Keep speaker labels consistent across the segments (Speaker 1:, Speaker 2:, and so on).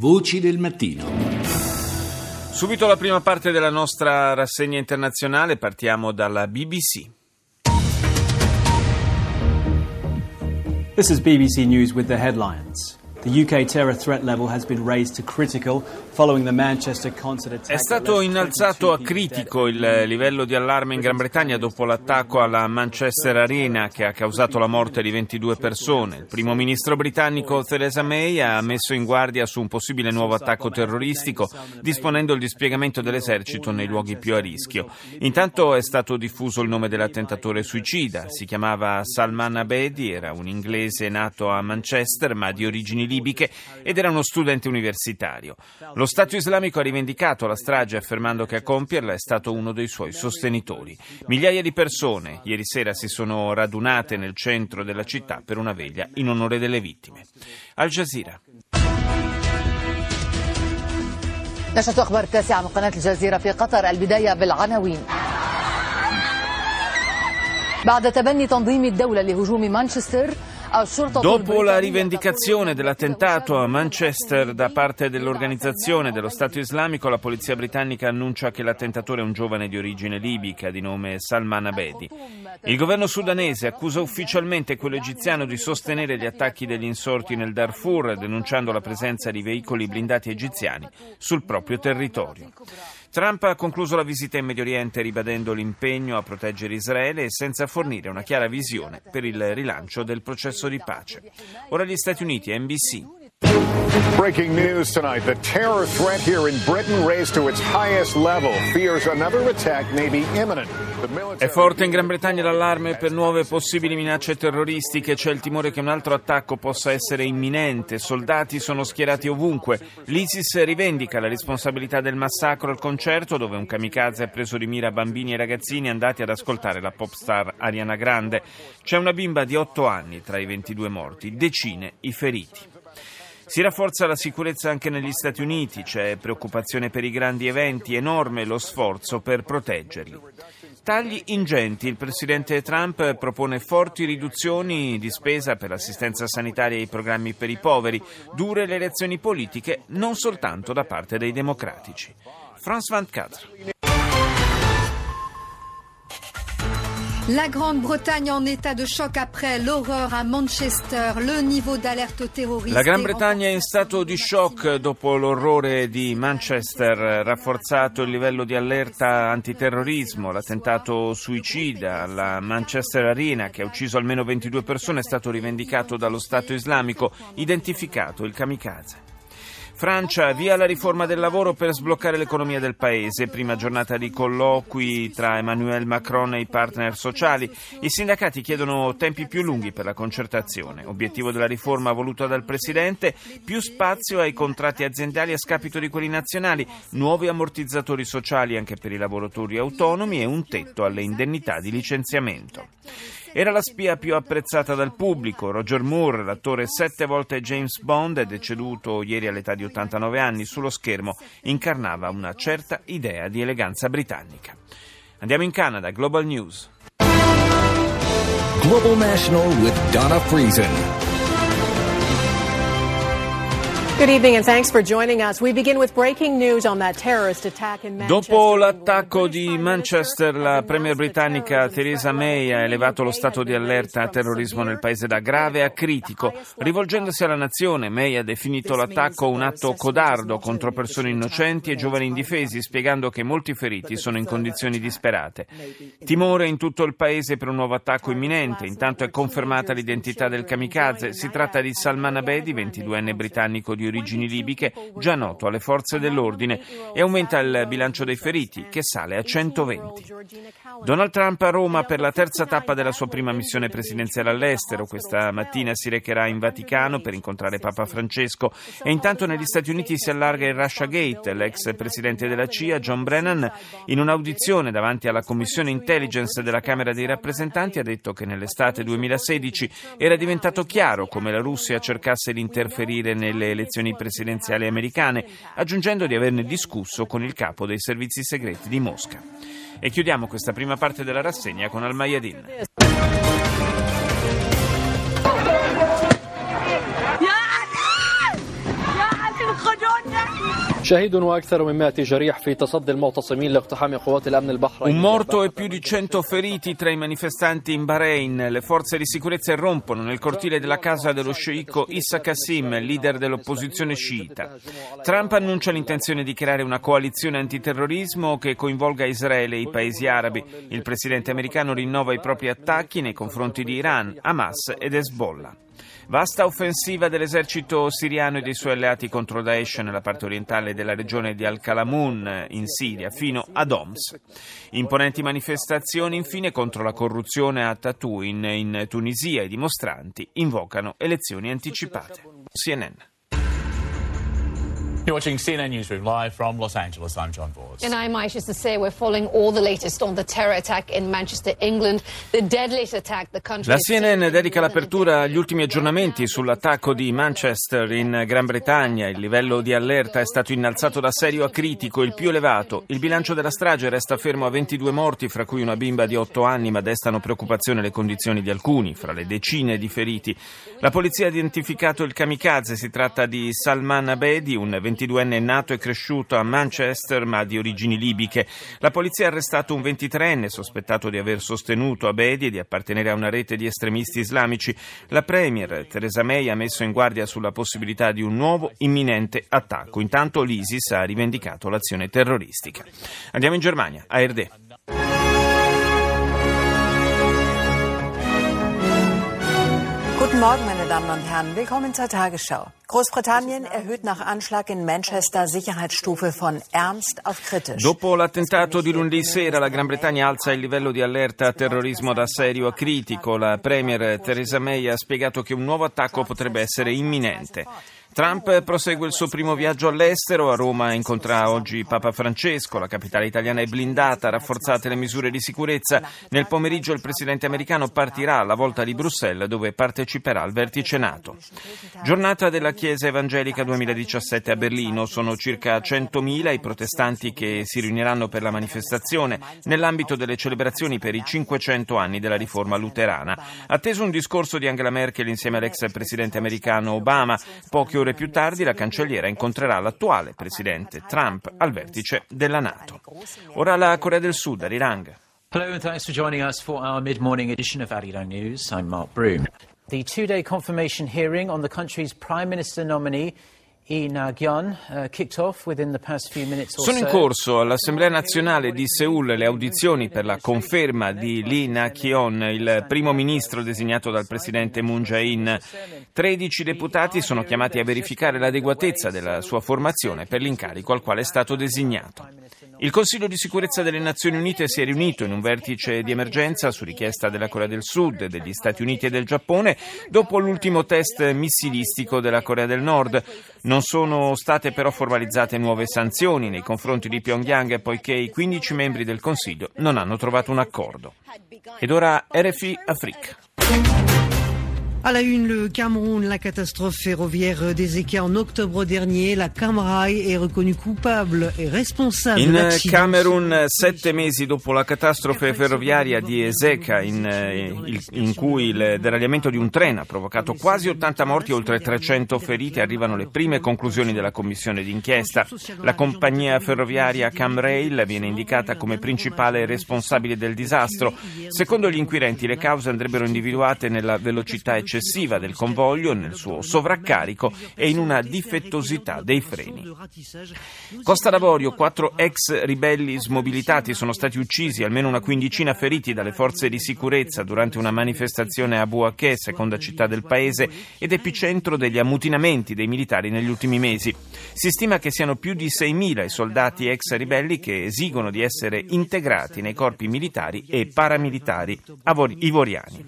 Speaker 1: Voci del mattino.
Speaker 2: Subito la prima parte della nostra rassegna internazionale, partiamo dalla BBC.
Speaker 3: This is BBC News with the headlines. The UK terror threat level has been raised to critical
Speaker 2: È stato innalzato a critico il livello di allarme in Gran Bretagna dopo l'attacco alla Manchester Arena che ha causato la morte di 22 persone. Il primo ministro britannico Theresa May ha messo in guardia su un possibile nuovo attacco terroristico, disponendo il dispiegamento dell'esercito nei luoghi più a rischio. Intanto è stato diffuso il nome dell'attentatore suicida. Si chiamava Salman Abedi, era un inglese nato a Manchester ma di origini libiche ed era uno studente universitario. Lo Stato islamico ha rivendicato la strage affermando che a compierla è stato uno dei suoi sostenitori. Migliaia di persone ieri sera si sono radunate nel centro della città per una veglia in onore delle vittime. Al Jazeera.
Speaker 4: نشرة أخبار التاسعة من قناة الجزيرة في قطر البداية بالعناوين بعد تبني تنظيم الدولة لهجوم مانشستر
Speaker 2: Dopo la rivendicazione dell'attentato a Manchester da parte dell'organizzazione dello Stato islamico, la polizia britannica annuncia che l'attentatore è un giovane di origine libica di nome Salman Abedi. Il governo sudanese accusa ufficialmente quello egiziano di sostenere gli attacchi degli insorti nel Darfur, denunciando la presenza di veicoli blindati egiziani sul proprio territorio. Trump ha concluso la visita in Medio Oriente ribadendo l'impegno a proteggere Israele e senza fornire una chiara visione per il rilancio del processo di pace. Ora gli Stati Uniti, NBC.
Speaker 5: Breaking news tonight. The terror threat here in Britain raised to its highest level. Fears another attack may be imminent.
Speaker 2: È forte in Gran Bretagna l'allarme per nuove possibili minacce terroristiche. C'è il timore che un altro attacco possa essere imminente. Soldati sono schierati ovunque. L'ISIS rivendica la responsabilità del massacro al concerto dove un kamikaze ha preso di mira bambini e ragazzini andati ad ascoltare la pop star Ariana Grande. C'è una bimba di 8 anni tra i 22 morti, decine i feriti. Si rafforza la sicurezza anche negli Stati Uniti, c'è preoccupazione per i grandi eventi, enorme lo sforzo per proteggerli. Tagli ingenti. Il presidente Trump propone forti riduzioni di spesa per l'assistenza sanitaria e i programmi per i poveri, dure le elezioni politiche non soltanto da parte dei democratici. France 24.
Speaker 6: La Grande-Bretagne en état de choc après l'horreur a Manchester, le niveau d'alerte terroriste.
Speaker 2: La Gran Bretagna è in stato di shock dopo l'orrore di Manchester, rafforzato il livello di allerta antiterrorismo, l'attentato suicida alla Manchester Arena che ha ucciso almeno 22 persone è stato rivendicato dallo Stato islamico, identificato il kamikaze. Francia, via la riforma del lavoro per sbloccare l'economia del paese. Prima giornata di colloqui tra Emmanuel Macron e i partner sociali. I sindacati chiedono tempi più lunghi per la concertazione. Obiettivo della riforma voluta dal Presidente, più spazio ai contratti aziendali a scapito di quelli nazionali, nuovi ammortizzatori sociali anche per i lavoratori autonomi e un tetto alle indennità di licenziamento. Era la spia più apprezzata dal pubblico. Roger Moore, l'attore sette volte James Bond, è deceduto ieri all'età di 89 anni. Sullo schermo incarnava una certa idea di eleganza britannica. Andiamo in Canada, Global News.
Speaker 7: Global National with Donna Friesen.
Speaker 2: Dopo l'attacco di Manchester, la premier britannica Theresa May ha elevato lo stato di allerta a terrorismo nel paese da grave a critico. Rivolgendosi alla nazione, May ha definito l'attacco un atto codardo contro persone innocenti e giovani indifesi, spiegando che molti feriti sono in condizioni disperate. Timore in tutto il paese per un nuovo attacco imminente. Intanto è confermata l'identità del kamikaze. Si tratta di Salman Abedi, 22enne britannico di origini libiche, già noto alle forze dell'ordine, e aumenta il bilancio dei feriti, che sale a 120. Donald Trump a Roma per la terza tappa della sua prima missione presidenziale all'estero. Questa mattina si recherà in Vaticano per incontrare Papa Francesco e intanto negli Stati Uniti si allarga il Russia Gate. L'ex presidente della CIA, John Brennan, in un'audizione davanti alla Commissione Intelligence della Camera dei rappresentanti ha detto che nell'estate 2016 era diventato chiaro come la Russia cercasse di interferire nelle elezioni presidenziali americane, aggiungendo di averne discusso con il capo dei servizi segreti di Mosca. E chiudiamo questa prima parte della rassegna con Al Un morto e più di 100 feriti tra i manifestanti in Bahrain. Le forze di sicurezza irrompono nel cortile della casa dello sceicco Issa Qasim, leader dell'opposizione sciita. Trump annuncia l'intenzione di creare una coalizione antiterrorismo che coinvolga Israele e i paesi arabi. Il presidente americano rinnova i propri attacchi nei confronti di Iran, Hamas ed Hezbollah. Vasta offensiva dell'esercito siriano e dei suoi alleati contro Daesh nella parte orientale della regione di Al-Kalamun in Siria fino ad Homs. Imponenti manifestazioni infine contro la corruzione a Tatooine in Tunisia. I dimostranti invocano elezioni anticipate. CNN.
Speaker 8: You're watching CNN Newsroom live from Los Angeles. I'm John Voss.
Speaker 9: And I'm anxious to say we're following all the latest on the terror attack in Manchester, England, the deadliest attack the country
Speaker 2: La CNN dedica l'apertura agli ultimi aggiornamenti sull'attacco di Manchester in Gran Bretagna. Il livello di allerta è stato innalzato da serio a critico, il più elevato. Il bilancio della strage resta fermo a 22 morti, fra cui una bimba di 8 anni, ma destano preoccupazione le condizioni di alcuni, fra le decine di feriti. La polizia ha identificato il kamikaze, si tratta di Salman Abedi, un 22enne nato e cresciuto a Manchester ma di origini libiche. La polizia ha arrestato un 23enne sospettato di aver sostenuto Abedi e di appartenere a una rete di estremisti islamici. La Premier Theresa May ha messo in guardia sulla possibilità di un nuovo imminente attacco. Intanto l'ISIS ha rivendicato l'azione terroristica. Andiamo in Germania, ARD.
Speaker 10: Guten Morgen, meine Damen und Herren. Willkommen zur Tagesschau. Großbritannien erhöht nach Anschlag in Manchester Sicherheitsstufe von ernst auf kritisch.
Speaker 2: Dopo l'attentato di lunedì sera, la Gran Bretagna alza il livello di allerta a terrorismo da serio a critico. La Premier Theresa May ha spiegato che un nuovo attacco potrebbe essere imminente. Trump prosegue il suo primo viaggio all'estero. A Roma incontra oggi Papa Francesco. La capitale italiana è blindata, rafforzate le misure di sicurezza. Nel pomeriggio il presidente americano partirà alla volta di Bruxelles dove parteciperà al vertice NATO. Giornata della Chiesa Evangelica 2017 a Berlino. Sono circa 100.000 i protestanti che si riuniranno per la manifestazione nell'ambito delle celebrazioni per i 500 anni della riforma luterana. Atteso un discorso di Angela Merkel insieme all'ex presidente americano Obama, poche ore più tardi la cancelliera incontrerà l'attuale presidente Trump al vertice della NATO. Ora la Corea del Sud, Arirang.
Speaker 11: Hello and thanks for joining us for our mid-morning edition of Arirang News. I'm Mark Broom. The two-day confirmation hearing on the country's prime minister nominee
Speaker 2: sono in corso all'Assemblea nazionale di Seoul le audizioni per la conferma di Lee Na-kyon, il primo ministro designato dal presidente Moon Jae-in. 13 deputati sono chiamati a verificare l'adeguatezza della sua formazione per l'incarico al quale è stato designato. Il Consiglio di sicurezza delle Nazioni Unite si è riunito in un vertice di emergenza su richiesta della Corea del Sud, degli Stati Uniti e del Giappone dopo l'ultimo test missilistico della Corea del Nord. Non sono state però formalizzate nuove sanzioni nei confronti di Pyongyang poiché i 15 membri del Consiglio non hanno trovato un accordo. Ed ora RFI Afrique.
Speaker 12: À la une, le Cameroun, la catastrophe ferroviaire d'Ezeka en octobre dernier. La Camrail est reconnue coupable et responsable
Speaker 2: In Camerun, sette mesi dopo la catastrofe ferroviaria di Ezeka, in, in cui il deragliamento di un treno ha provocato quasi 80 morti e oltre 300 feriti, arrivano le prime conclusioni della commissione d'inchiesta. La compagnia ferroviaria Camrail viene indicata come principale responsabile del disastro. Secondo gli inquirenti, le cause andrebbero individuate nella velocità eccessiva eccessiva del convoglio, nel suo sovraccarico e in una difettosità dei freni. Costa d'Avorio, quattro ex ribelli smobilitati sono stati uccisi, almeno una quindicina feriti dalle forze di sicurezza durante una manifestazione a Bouaké, seconda città del paese, ed epicentro degli ammutinamenti dei militari negli ultimi mesi. Si stima che siano più di 6.000 i soldati ex ribelli che esigono di essere integrati nei corpi militari e paramilitari ivoriani.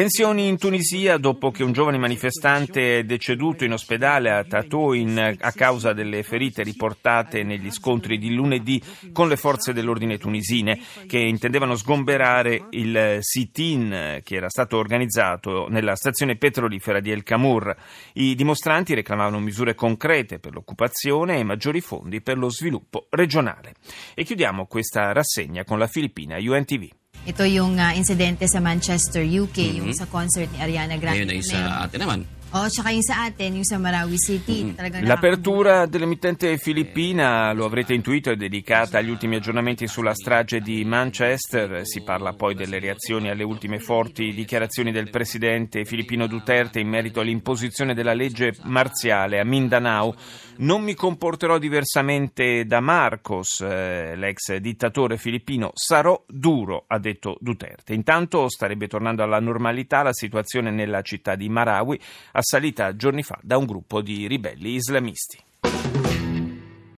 Speaker 2: Tensioni in Tunisia dopo che un giovane manifestante è deceduto in ospedale a Tatooine a causa delle ferite riportate negli scontri di lunedì con le forze dell'ordine tunisine che intendevano sgomberare il sit-in che era stato organizzato nella stazione petrolifera di El Camur. I dimostranti reclamavano misure concrete per l'occupazione e maggiori fondi per lo sviluppo regionale. E chiudiamo questa rassegna con la Filippina UNTV.
Speaker 13: Ito yung uh, insidente sa Manchester, UK, mm-hmm. yung sa concert ni Ariana Grande.
Speaker 14: Ngayon ay sa atin naman,
Speaker 13: Oo, tsaka yung sa atin, yung sa Marawi City. Talagang
Speaker 2: L'apertura dell'emittente filippina, lo avrete intuito, è dedicata agli ultimi aggiornamenti sulla strage di Manchester. Si parla poi delle reazioni alle ultime forti dichiarazioni del presidente filippino Duterte in merito all'imposizione della legge marziale a Mindanao. Non mi comporterò diversamente da Marcos, eh, l'ex dittatore filippino. Sarò duro, ha detto Duterte. Intanto starebbe tornando alla normalità la situazione nella città di Marawi, assalita giorni fa da un gruppo di ribelli islamisti.